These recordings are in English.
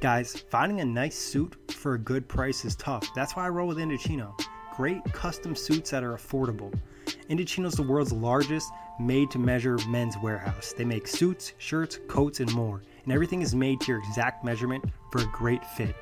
Guys, finding a nice suit for a good price is tough. That's why I roll with Indochino. Great custom suits that are affordable. Indochino is the world's largest made to measure men's warehouse. They make suits, shirts, coats, and more, and everything is made to your exact measurement for a great fit.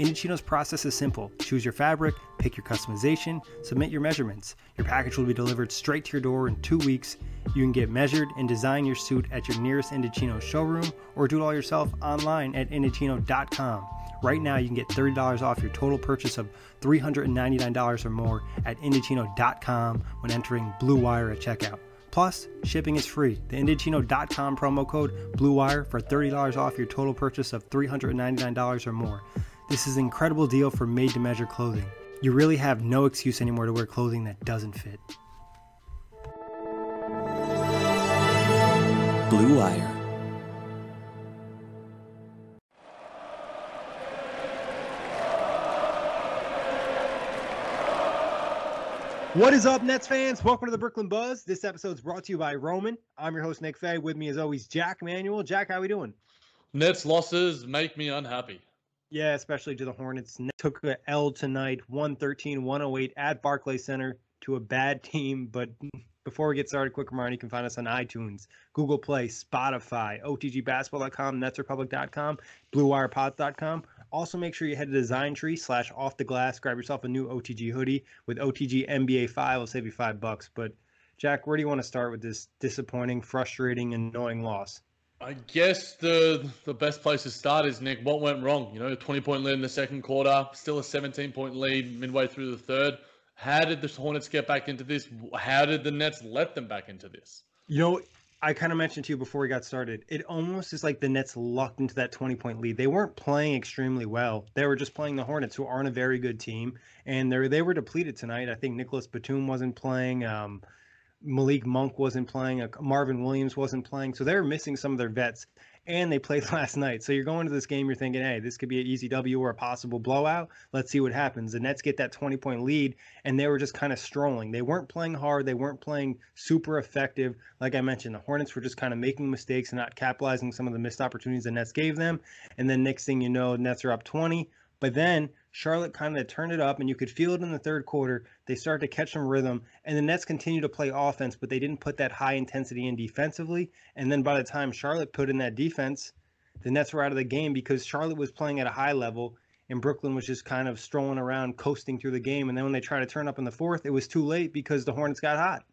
Indochino's process is simple. Choose your fabric, pick your customization, submit your measurements. Your package will be delivered straight to your door in two weeks. You can get measured and design your suit at your nearest Indochino showroom or do it all yourself online at Indochino.com. Right now, you can get $30 off your total purchase of $399 or more at Indochino.com when entering Blue Wire at checkout. Plus, shipping is free. The Indochino.com promo code BLUEWIRE for $30 off your total purchase of $399 or more. This is an incredible deal for made to measure clothing. You really have no excuse anymore to wear clothing that doesn't fit. Blue Wire. What is up, Nets fans? Welcome to the Brooklyn Buzz. This episode is brought to you by Roman. I'm your host, Nick Fay. With me, as always, Jack Manuel. Jack, how are we doing? Nets losses make me unhappy. Yeah, especially to the Hornets. Nets took a L tonight, 113-108 at Barclays Center to a bad team. But before we get started, quick reminder, you can find us on iTunes, Google Play, Spotify, OTGBasketball.com, NetsRepublic.com, BlueWirePods.com. Also, make sure you head to Design Tree slash Off the Glass. Grab yourself a new OTG hoodie with OTG NBA 5. It'll save you five bucks. But, Jack, where do you want to start with this disappointing, frustrating, annoying loss? I guess the the best place to start is Nick. What went wrong? You know, 20 point lead in the second quarter, still a 17 point lead midway through the third. How did the Hornets get back into this? How did the Nets let them back into this? You know, I kind of mentioned to you before we got started. It almost is like the Nets lucked into that 20 point lead. They weren't playing extremely well. They were just playing the Hornets, who aren't a very good team, and they they were depleted tonight. I think Nicholas Batum wasn't playing. Um, Malik Monk wasn't playing. Uh, Marvin Williams wasn't playing. So they're missing some of their vets. And they played last night. So you're going to this game, you're thinking, hey, this could be an easy W or a possible blowout. Let's see what happens. The Nets get that 20 point lead, and they were just kind of strolling. They weren't playing hard. They weren't playing super effective. Like I mentioned, the Hornets were just kind of making mistakes and not capitalizing some of the missed opportunities the Nets gave them. And then next thing you know, Nets are up 20. But then Charlotte kind of turned it up, and you could feel it in the third quarter. They started to catch some rhythm, and the Nets continued to play offense, but they didn't put that high intensity in defensively. And then by the time Charlotte put in that defense, the Nets were out of the game because Charlotte was playing at a high level, and Brooklyn was just kind of strolling around, coasting through the game. And then when they tried to turn up in the fourth, it was too late because the Hornets got hot.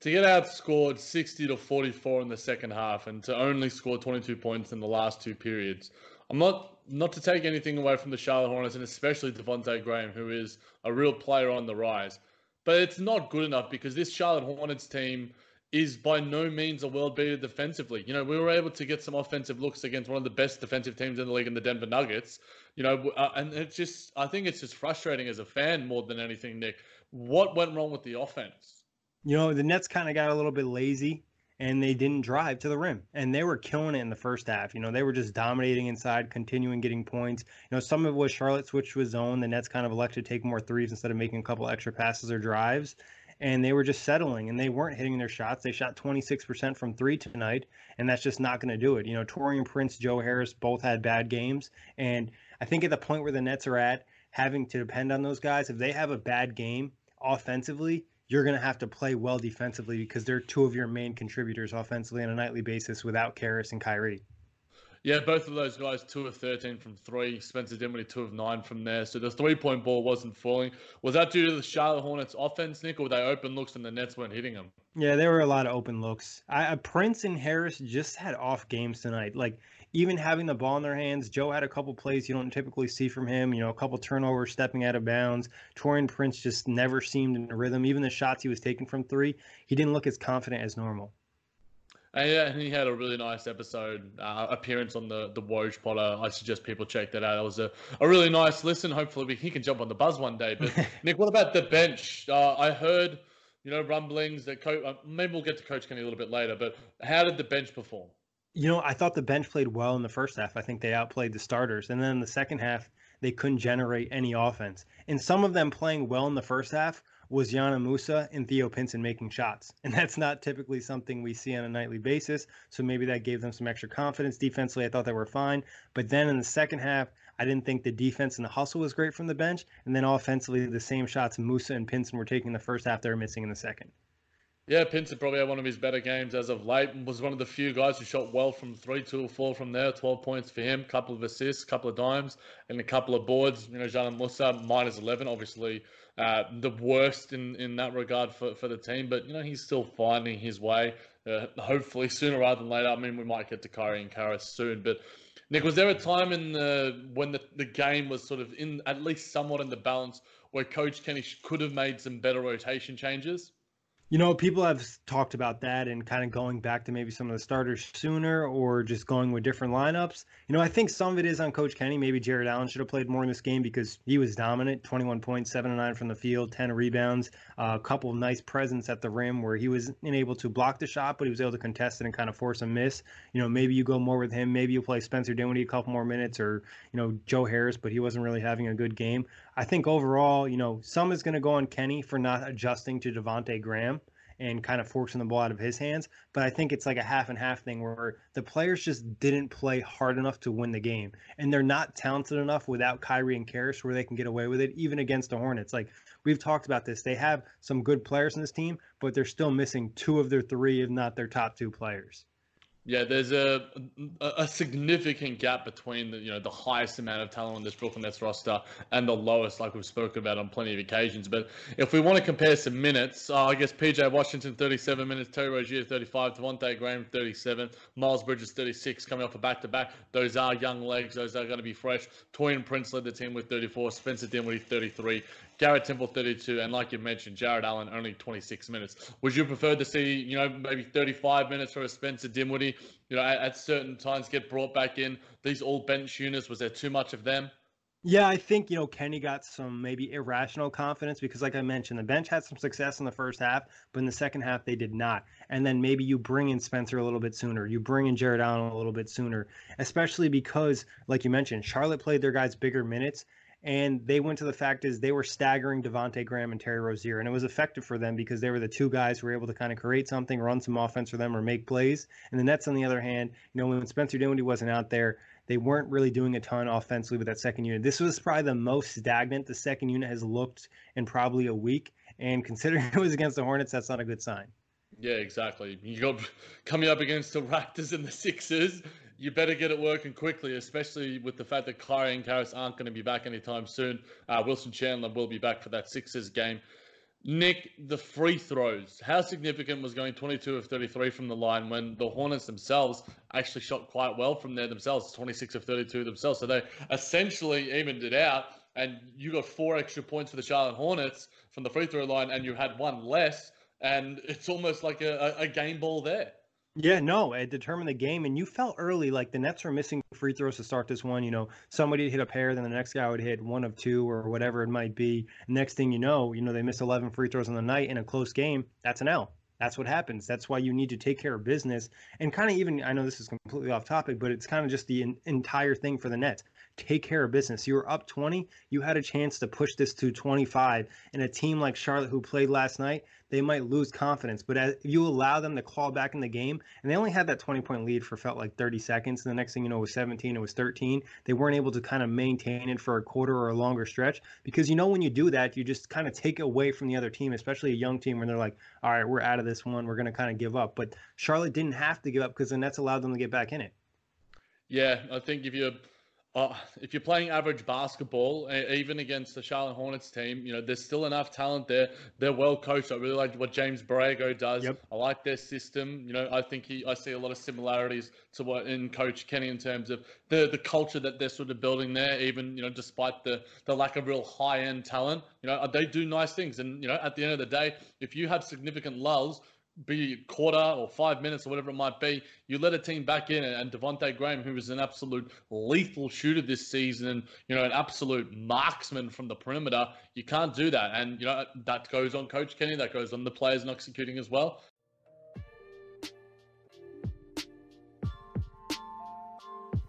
To get outscored 60 to 44 in the second half and to only score 22 points in the last two periods, I'm not not to take anything away from the Charlotte Hornets and especially Devonte Graham, who is a real player on the rise. But it's not good enough because this Charlotte Hornets team is by no means a world beater defensively. You know, we were able to get some offensive looks against one of the best defensive teams in the league in the Denver Nuggets. You know, uh, and it's just, I think it's just frustrating as a fan more than anything, Nick. What went wrong with the offense? You know, the Nets kind of got a little bit lazy and they didn't drive to the rim. And they were killing it in the first half. You know, they were just dominating inside, continuing getting points. You know, some of it was Charlotte switched to a zone. The Nets kind of elected to take more threes instead of making a couple extra passes or drives. And they were just settling and they weren't hitting their shots. They shot 26% from three tonight, and that's just not going to do it. You know, Taurean Prince, Joe Harris both had bad games. And I think at the point where the Nets are at, having to depend on those guys, if they have a bad game offensively, you're going to have to play well defensively because they're two of your main contributors offensively on a nightly basis without Caris and Kyrie. Yeah, both of those guys, two of 13 from three. Spencer Dinwiddie, two of nine from there. So the three point ball wasn't falling. Was that due to the Charlotte Hornets offense, Nick, or were they open looks and the Nets weren't hitting them? Yeah, there were a lot of open looks. I, uh, Prince and Harris just had off games tonight. Like, even having the ball in their hands, Joe had a couple plays you don't typically see from him. You know, a couple turnovers, stepping out of bounds. Taurean Prince just never seemed in a rhythm. Even the shots he was taking from three, he didn't look as confident as normal. And yeah, and he had a really nice episode uh, appearance on the the Woj Potter. I suggest people check that out. It was a, a really nice listen. Hopefully, we, he can jump on the buzz one day. But Nick, what about the bench? Uh, I heard, you know, rumblings that coach. Uh, maybe we'll get to Coach Kenny a little bit later. But how did the bench perform? You know, I thought the bench played well in the first half. I think they outplayed the starters. And then in the second half, they couldn't generate any offense. And some of them playing well in the first half was Dzanan Musa and Theo Pinson making shots. And that's not typically something we see on a nightly basis. So maybe that gave them some extra confidence. Defensively, I thought they were fine. But then in the second half, I didn't think the defense and the hustle was great from the bench. And then offensively, the same shots Musa and Pinson were taking the first half, they were missing in the second. Yeah, Pinson probably had one of his better games as of late. And was one of the few guys who shot well from three, two or four from there. Twelve points for him, couple of assists, couple of dimes, and a couple of boards. You know, Dzanan Musa minus eleven, obviously uh, the worst in, in that regard for, for the team. But you know, he's still finding his way. Uh, hopefully, sooner rather than later. I mean, we might get to Kyrie and Caris soon, but. Nick, was there a time in the when the, the game was sort of in at least somewhat in the balance where Coach Kenny could have made some better rotation changes? You know, people have talked about that and kind of going back to maybe some of the starters sooner or just going with different lineups. You know, I think some of it is on Coach Kenny. Maybe Jarrett Allen should have played more in this game because he was dominant 21 points, 7 to 9 from the field, 10 rebounds, uh, a couple of nice presence at the rim where he was able to block the shot, but he was able to contest it and kind of force a miss. You know, maybe you go more with him. Maybe you play Spencer Dinwiddie a couple more minutes or, you know, Joe Harris, but he wasn't really having a good game. I think overall, you know, some is going to go on Kenny for not adjusting to Devonte Graham and kind of forcing the ball out of his hands. But I think it's like a half and half thing where the players just didn't play hard enough to win the game. And they're not talented enough without Kyrie and Caris where they can get away with it, even against the Hornets. Like we've talked about this. They have some good players in this team, but they're still missing two of their three, if not their top two players. Yeah, there's a, a significant gap between the you know the highest amount of talent on this Brooklyn Nets roster and the lowest, like we've spoken about on plenty of occasions. But if we want to compare some minutes, uh, I guess PJ Washington 37 minutes, Terry Rozier 35, Devonte Graham 37, Miles Bridges 36, coming off a back to back. Those are young legs. Those are going to be fresh. Taurean Prince led the team with 34, Spencer Dinwiddie 33, Garrett Temple 32, and like you mentioned, Jarrett Allen only 26 minutes. Would you prefer to see, you know, maybe 35 minutes for a Spencer Dinwiddie, you know, at, at certain times get brought back in? These all bench units, was there too much of them? Yeah, I think, you know, Kenny got some maybe irrational confidence because, like I mentioned, the bench had some success in the first half, but in the second half, they did not. And then maybe you bring in Spencer a little bit sooner. You bring in Jarrett Allen a little bit sooner, especially because, like you mentioned, Charlotte played their guys bigger minutes and they went to the fact is they were staggering Devonte Graham and Terry Rozier, and it was effective for them because they were the two guys who were able to kind of create something, run some offense for them, or make plays. And the Nets, on the other hand, you know, when Spencer Dinwiddie wasn't out there, they weren't really doing a ton offensively with that second unit. This was probably the most stagnant the second unit has looked in probably a week, and considering it was against the Hornets, that's not a good sign. Yeah, exactly. You got coming up against the Raptors and the Sixers you better get it working quickly, especially with the fact that Kyrie and Caris aren't going to be back anytime soon. Uh, Wilson Chandler will be back for that Sixers game. Nick, the free throws. How significant was going 22 of 33 from the line when the Hornets themselves actually shot quite well from there themselves, 26 of 32 themselves. So they essentially evened it out, and you got four extra points for the Charlotte Hornets from the free throw line, and you had one less, and it's almost like a, a game ball there. Yeah, no, it determined the game, and you felt early like the Nets were missing free throws to start this one. You know, somebody hit a pair, then the next guy would hit one of two or whatever it might be. Next thing you know, you know they missed 11 free throws on the night in a close game. That's an L. that's what happens. That's why you need to take care of business and kind of even I know this is completely off topic, but it's kind of just the in, entire thing for the Nets. Take care of business. You were up 20, you had a chance to push this to 25. And a team like Charlotte who played last night, they might lose confidence. But as, if you allow them to claw back in the game, and they only had that 20 point lead for felt like 30 seconds, and the next thing you know it was 17, it was 13. They weren't able to kind of maintain it for a quarter or a longer stretch because you know when you do that, you just kind of take away from the other team, especially a young team when they're like, all right, we're out of this one, we're going to kind of give up. But Charlotte didn't have to give up because the Nets allowed them to get back in it. Yeah, I think if you're uh, if you're playing average basketball, even against the Charlotte Hornets team, you know there's still enough talent there. They're well coached. I really like what James Borrego does. Yep. I like their system. You know, I think he, I see a lot of similarities to what in Coach Kenny in terms of the the culture that they're sort of building there. Even you know, despite the the lack of real high end talent, you know, they do nice things. And you know, at the end of the day, if you have significant lulls, be a quarter or five minutes or whatever it might be, you let a team back in and Devonte Graham, who is an absolute lethal shooter this season and you know an absolute marksman from the perimeter, you can't do that. And you know that goes on Coach Kenny, that goes on the players not executing as well.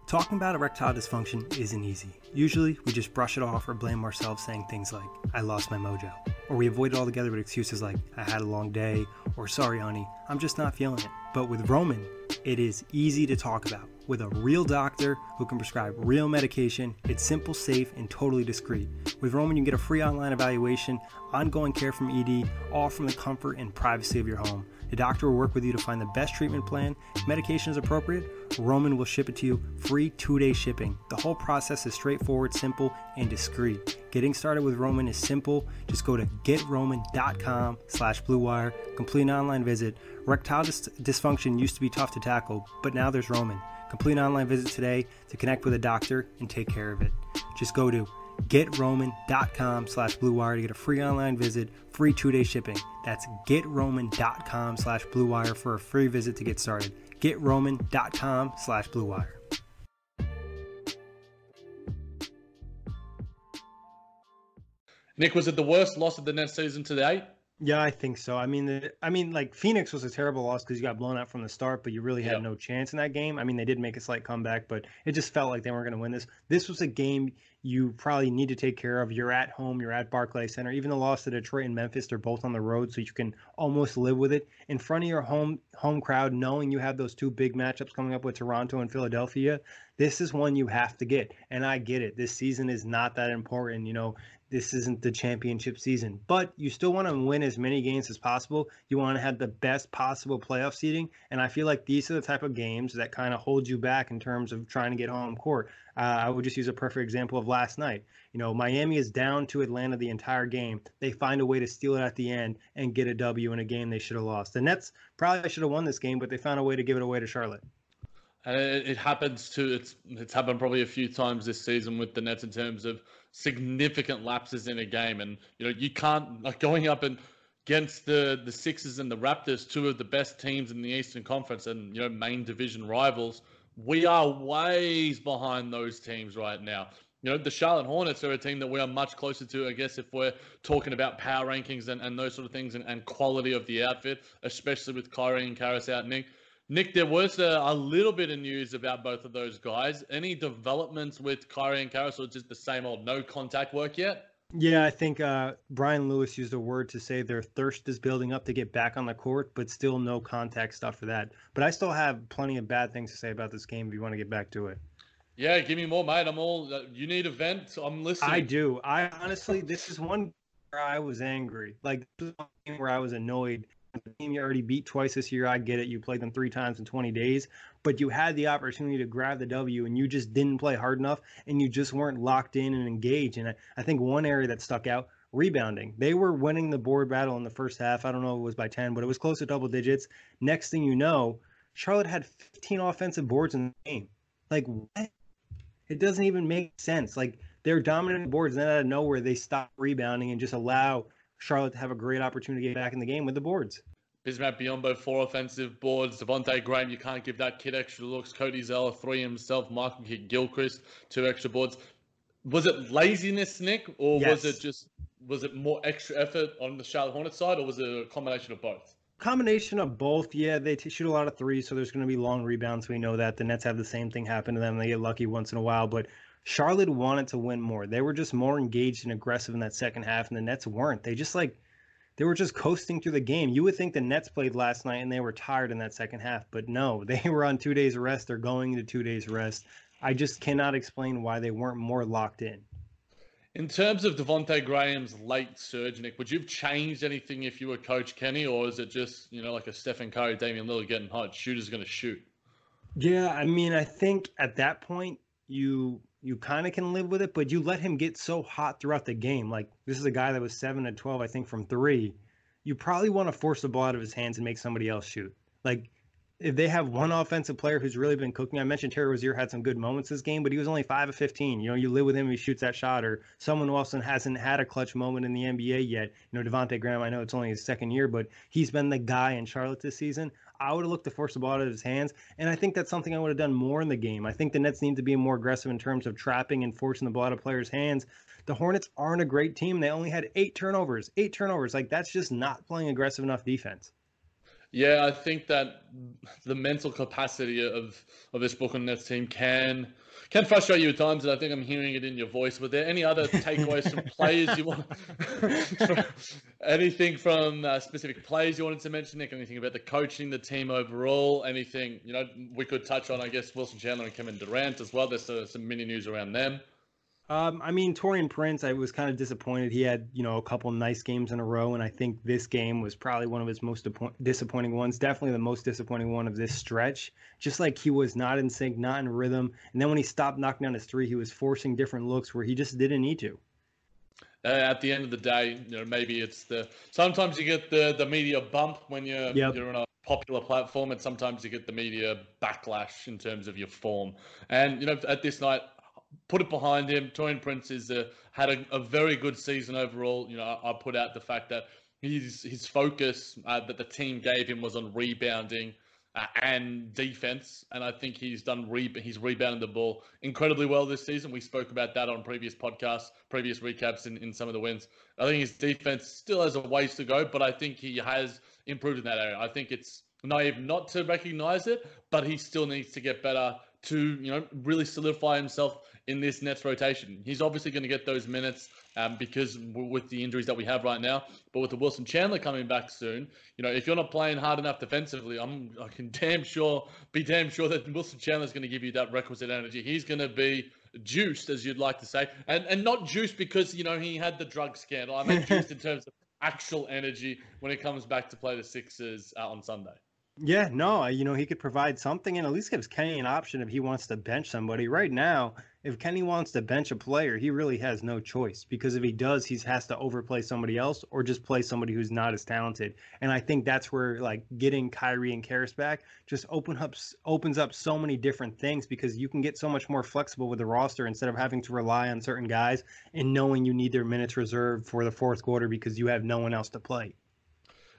Talking about erectile dysfunction isn't easy. Usually, we just brush it off or blame ourselves saying things like, I lost my mojo. Or we avoid it altogether with excuses like, I had a long day, or sorry, honey, I'm just not feeling it. But with Roman, it is easy to talk about. With a real doctor who can prescribe real medication, it's simple, safe, and totally discreet. With Roman, you get a free online evaluation, ongoing care from ED, all from the comfort and privacy of your home. The doctor will work with you to find the best treatment plan. Medication is appropriate, Roman will ship it to you free two day shipping. The whole process is straightforward, simple, and discreet. Getting started with Roman is simple. Just go to getroman.com slash bluewire, complete an online visit. Erectile dis- dysfunction used to be tough to tackle, but now there's Roman. Complete an online visit today to connect with a doctor and take care of it. Just go to getroman.com slash bluewire to get a free online visit, free two-day shipping. That's getroman.com slash bluewire for a free visit to get started. getroman.com slash bluewire. Nick, was it the worst loss of the Nets season to date? Yeah, I think so. I mean, the, I mean, like Phoenix was a terrible loss because you got blown out from the start, but you really had Yep. no chance in that game. I mean, they did make a slight comeback, but it just felt like they weren't going to win this. This was a game you probably need to take care of. You're at home, you're at Barclays Center. Even the loss to Detroit and Memphis, they're both on the road, so you can almost live with it in front of your home home crowd, knowing you have those two big matchups coming up with Toronto and Philadelphia. This is one you have to get, and I get it. This season is not that important, you know this isn't the championship season, but you still want to win as many games as possible. You want to have the best possible playoff seeding, and I feel like these are the type of games that kind of hold you back in terms of trying to get home court. Uh, I would just use a perfect example of last night. You know, Miami is down to Atlanta the entire game. They find a way to steal it at the end and get a W in a game they should have lost. The Nets probably should have won this game, but they found a way to give it away to Charlotte. And it happens to it's it's happened probably a few times this season with the Nets in terms of significant lapses in a game, and you know you can't like going up and against the the Sixers and the Raptors, two of the best teams in the Eastern Conference and you know main division rivals. We are ways behind those teams right now. You know, the Charlotte Hornets are a team that we are much closer to, I guess, if we're talking about power rankings and, and those sort of things and, and quality of the outfit, especially with Kyrie and Caris out, Nick. Nick, there was a, a, little bit of news about both of those guys. Any developments with Kyrie and Caris, or just the same old no contact work yet? Yeah, I think uh, Brian Lewis used a word to say their thirst is building up to get back on the court, but still no contact stuff for that. But I still have plenty of bad things to say about this game if you want to get back to it. Yeah, give me more, mate. I'm all. Uh, you need a vent. I'm listening. I do. I honestly, this is one where I was angry. Like this is one where I was annoyed team you already beat twice this year. I get it. You played them three times in 20 days, but you had the opportunity to grab the W and you just didn't play hard enough and you just weren't locked in and engaged. And I, I think one area that stuck out rebounding. They were winning the board battle in the first half. I don't know if it was by 10, but it was close to double digits. Next thing you know, Charlotte had 15 offensive boards in the game. Like, what? It doesn't even make sense. Like, they're dominating boards, and then out of nowhere, they stop rebounding and just allow Charlotte to have a great opportunity to get back in the game with the boards. Bismack Biyombo, four offensive boards. Devonte Graham, you can't give that kid extra looks. Cody Zeller, three himself. Michael Gilchrist, two extra boards. Was it laziness, Nick, or yes. was it just was it more extra effort on the Charlotte Hornets side, or was it a combination of both? Combination of both. Yeah, they t- shoot a lot of threes, so there's going to be long rebounds. We know that. The Nets have the same thing happen to them. They get lucky once in a while, but Charlotte wanted to win more. They were just more engaged and aggressive in that second half, and the Nets weren't. They just like they were just coasting through the game. You would think the Nets played last night and they were tired in that second half, but no, they were on two days rest. They're going into two days rest. I just cannot explain why they weren't more locked in. In terms of Devonte Graham's late surge, Nick, would you have changed anything if you were Coach Kenny, or is it just you know like a Stephen Curry, Damian Lillard getting hot? Shooter's going to shoot. Yeah, I mean, I think at that point you you kind of can live with it, but you let him get so hot throughout the game. Like this is a guy that was seven to twelve, I think, from three. You probably want to force the ball out of his hands and make somebody else shoot. Like if they have one offensive player who's really been cooking, I mentioned Terry Rozier had some good moments this game, but he was only five of fifteen. You know, you live with him, he shoots that shot, or someone else also hasn't had a clutch moment in the NBA yet. You know, Devonte Graham, I know it's only his second year, but he's been the guy in Charlotte this season. I would have looked to force the ball out of his hands, and I think that's something I would have done more in the game. I think the Nets need to be more aggressive in terms of trapping and forcing the ball out of players' hands. The Hornets aren't a great team. They only had eight turnovers. Eight turnovers. Like that's just not playing aggressive enough defense. Yeah, I think that the mental capacity of of this Brooklyn Nets team can can frustrate you at times, and I think I'm hearing it in your voice. But there any other takeaways from players you want? anything from uh, specific players you wanted to mention, Nick? Anything about the coaching, the team overall? Anything you know we could touch on? I guess Wilson Chandler and Kevin Durant as well. There's uh, some mini news around them. Um, I mean, Taurean Prince, I was kind of disappointed. He had, you know, a couple nice games in a row, and I think this game was probably one of his most disappointing ones. Definitely the most disappointing one of this stretch. Just like he was not in sync, not in rhythm, and then when he stopped knocking down his three, he was forcing different looks where he just didn't need to. Uh, at the end of the day, you know, maybe it's the sometimes you get the the media bump when you're yep. you're on a popular platform, and sometimes you get the media backlash in terms of your form. And you know, at this night, put it behind him. Taurean Prince is a, had a, a, very good season overall. You know, I, I, put out the fact that his his focus uh, that the team gave him was on rebounding uh, and defense, and I think he's done re- he's rebounded the ball incredibly well this season. We spoke about that on previous podcasts, previous recaps in, in some of the wins. I think his defense still has a ways to go, but I think he has improved in that area. I think it's naive not to recognize it, but he still needs to get better to you know really solidify himself in this Nets rotation. He's obviously going to get those minutes um, because with the injuries that we have right now, but with the Wilson Chandler coming back soon, you know, if you're not playing hard enough defensively, I'm I can damn sure be damn sure that Wilson Chandler is going to give you that requisite energy. He's going to be juiced, as you'd like to say, and and not juiced because you know he had the drug scandal. I mean juiced in terms of actual energy when it comes back to play the Sixers uh, on Sunday. Yeah, no, you know, he could provide something and at least gives Kenny an option if he wants to bench somebody. Right now, if Kenny wants to bench a player, he really has no choice because if he does, he has to overplay somebody else or just play somebody who's not as talented. And I think that's where like getting Kyrie and Caris back just open up opens up so many different things because you can get so much more flexible with the roster instead of having to rely on certain guys and knowing you need their minutes reserved for the fourth quarter because you have no one else to play.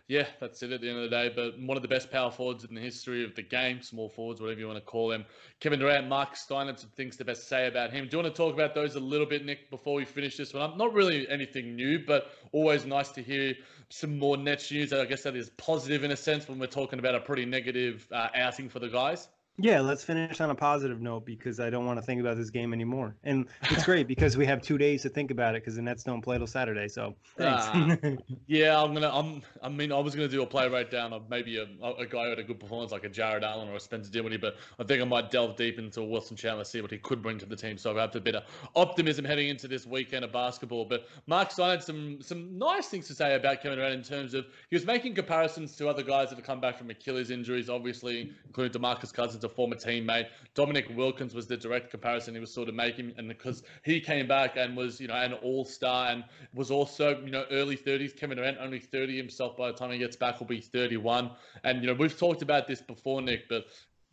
Yeah, that's it at the end of the day. But one of the best power forwards in the history of the game, small forwards, whatever you want to call them. Kevin Durant, Mark Stein had some things to best say about him. Do you want to talk about those a little bit, Nick, before we finish this one up? Not really anything new, but always nice to hear some more Nets news. I guess that is positive in a sense when we're talking about a pretty negative uh, outing for the guys. Yeah, let's finish on a positive note because I don't want to think about this game anymore. And it's great because we have two days to think about it because the Nets don't play till Saturday. So thanks. Uh, yeah, I'm gonna. I'm. I mean, I was gonna do a play right down of maybe a, a guy who had a good performance like a Jarrett Allen or a Spencer Dinwiddie, but I think I might delve deep into Wilson Chandler, see what he could bring to the team. So I have a bit of optimism heading into this weekend of basketball. But Mark Stein had some some nice things to say about Kevin Durant in terms of he was making comparisons to other guys that have come back from Achilles injuries, obviously including Demarcus Cousins a former teammate. Dominique Wilkins was the direct comparison he was sort of making, and because he came back and was, you know, an all-star and was also, you know, early 30s. Kevin Durant only 30 himself by the time he gets back will be 31. And you know, we've talked about this before, Nick, but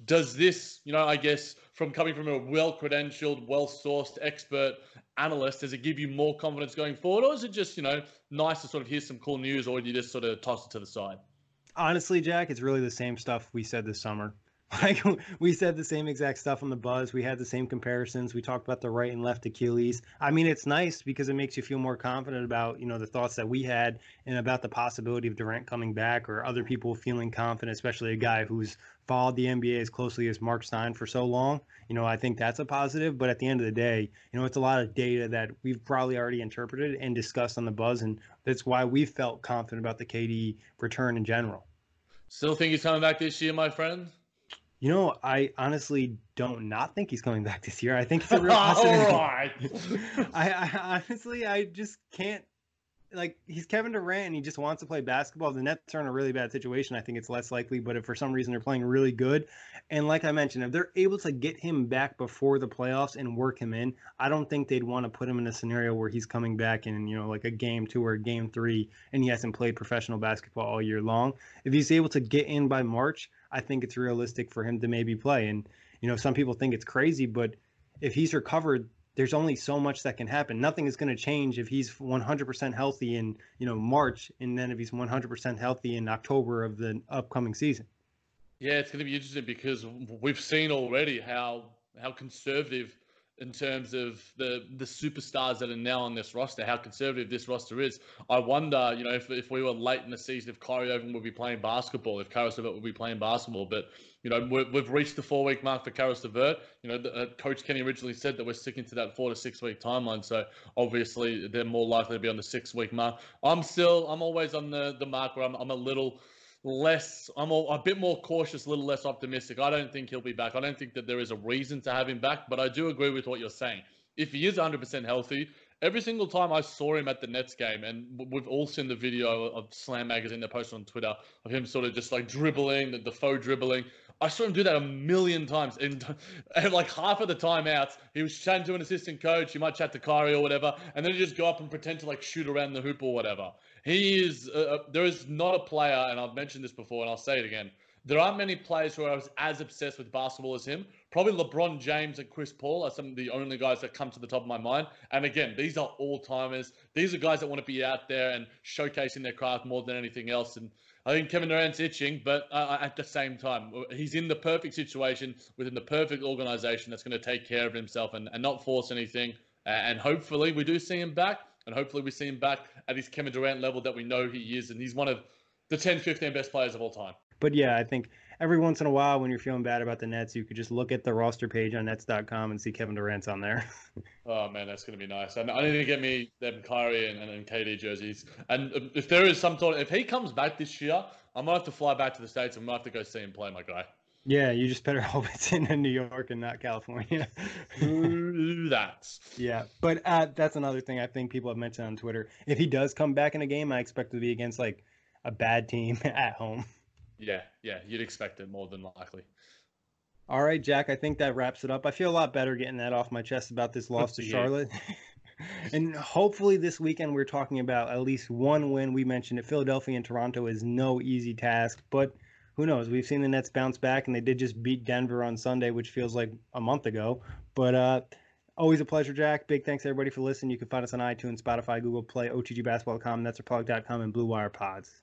does this, you know, I guess from coming from a well-credentialed, well-sourced expert analyst, does it give you more confidence going forward, or is it just, you know, nice to sort of hear some cool news, or do you just sort of toss it to the side? Honestly, Jack, it's really the same stuff we said this summer. like we said the same exact stuff on the buzz. We had the same comparisons. We talked about the right and left Achilles. I mean, it's nice because it makes you feel more confident about you know the thoughts that we had and about the possibility of Durant coming back or other people feeling confident, especially a guy who's followed the NBA as closely as Mark Stein for so long. You know, I think that's a positive. But at the end of the day, you know, it's a lot of data that we've probably already interpreted and discussed on the buzz, and that's why we felt confident about the KD return in general. Still think he's coming back this year, my friend? You know, I honestly don't not think he's coming back this year. I think it's a real oh possibility. All right. I, I honestly, I just can't. Like he's Kevin Durant and he just wants to play basketball. The Nets are in a really bad situation. I think it's less likely, but if for some reason they're playing really good, and like I mentioned, if they're able to get him back before the playoffs and work him in, I don't think they'd want to put him in a scenario where he's coming back in, you know, like a game two or a game three, and he hasn't played professional basketball all year long. If he's able to get in by March, I think it's realistic for him to maybe play. And you know, some people think it's crazy, but if he's recovered, there's only so much that can happen. Nothing is going to change if he's 100% healthy in you know March, and then if he's 100% healthy in October of the upcoming season. Yeah, it's going to be interesting because we've seen already how how conservative in terms of the the superstars that are now on this roster, how conservative this roster is. I wonder, you know, if, if we were late in the season, if Kyrie Irving would be playing basketball, if Caris LeVert would be playing basketball. But you know, we have reached the four week mark for Caris LeVert. You know, the, uh, Coach Kenny originally said that we're sticking to that four to six week timeline. So obviously, they're more likely to be on the six week mark. I'm still, I'm always on the the mark where I'm, I'm a little less I'm a, a, bit more cautious, a little less optimistic. I don't think he'll be back. I don't think that there is a reason to have him back, but I do agree with what you're saying. If he is 100% healthy, every single time I saw him at the Nets game, and we've all seen the video of Slam Magazine they posted on Twitter of him sort of just like dribbling, the, the faux dribbling. I saw him do that a million times. And, and like half of the timeouts, he was chatting to an assistant coach. He might chat to Kyrie or whatever, and then he just go up and pretend to like shoot around the hoop or whatever. He is. Uh, uh, there is not a player, and I've mentioned this before, and I'll say it again. There aren't many players who are as obsessed with basketball as him. Probably LeBron James and Chris Paul are some of the only guys that come to the top of my mind. And again, these are all timers. These are guys that want to be out there and showcasing their craft more than anything else. And I think Kevin Durant's itching, but uh, uh at the same time, he's in the perfect situation within the perfect organization that's going to take care of himself and, and not force anything. And hopefully, we do see him back and hopefully we see him back at his Kevin Durant level that we know he is, and he's one of the 10, 15 best players of all time. But yeah, I think every once in a while when you're feeling bad about the Nets, you could just look at the roster page on Nets.com and see Kevin Durant's on there. oh man, that's gonna be nice. And I need to get me them Kyrie and, and, and KD jerseys. And if there is some sort, of, if he comes back this year, I might have to fly back to the states and might have to go see him play, my guy. Yeah, you just better hope it's in New York and not California. that. Yeah, but uh, that's another thing I think people have mentioned on Twitter. If he does come back in a game, I expect to be against like a bad team at home. Yeah, yeah, you'd expect it more than likely. All right, Jack, I think that wraps it up. I feel a lot better getting that off my chest about this loss to Charlotte. and hopefully this weekend we're talking about at least one win. We mentioned it. Philadelphia and Toronto is no easy task, but who knows? We've seen the Nets bounce back, and they did just beat Denver on Sunday, which feels like a month ago. But uh, always a pleasure, Jack. Big thanks everybody for listening. You can find us on iTunes, Spotify, Google Play, OTGBasketball.com, NetsRepublic.com, and Blue Wire Pods.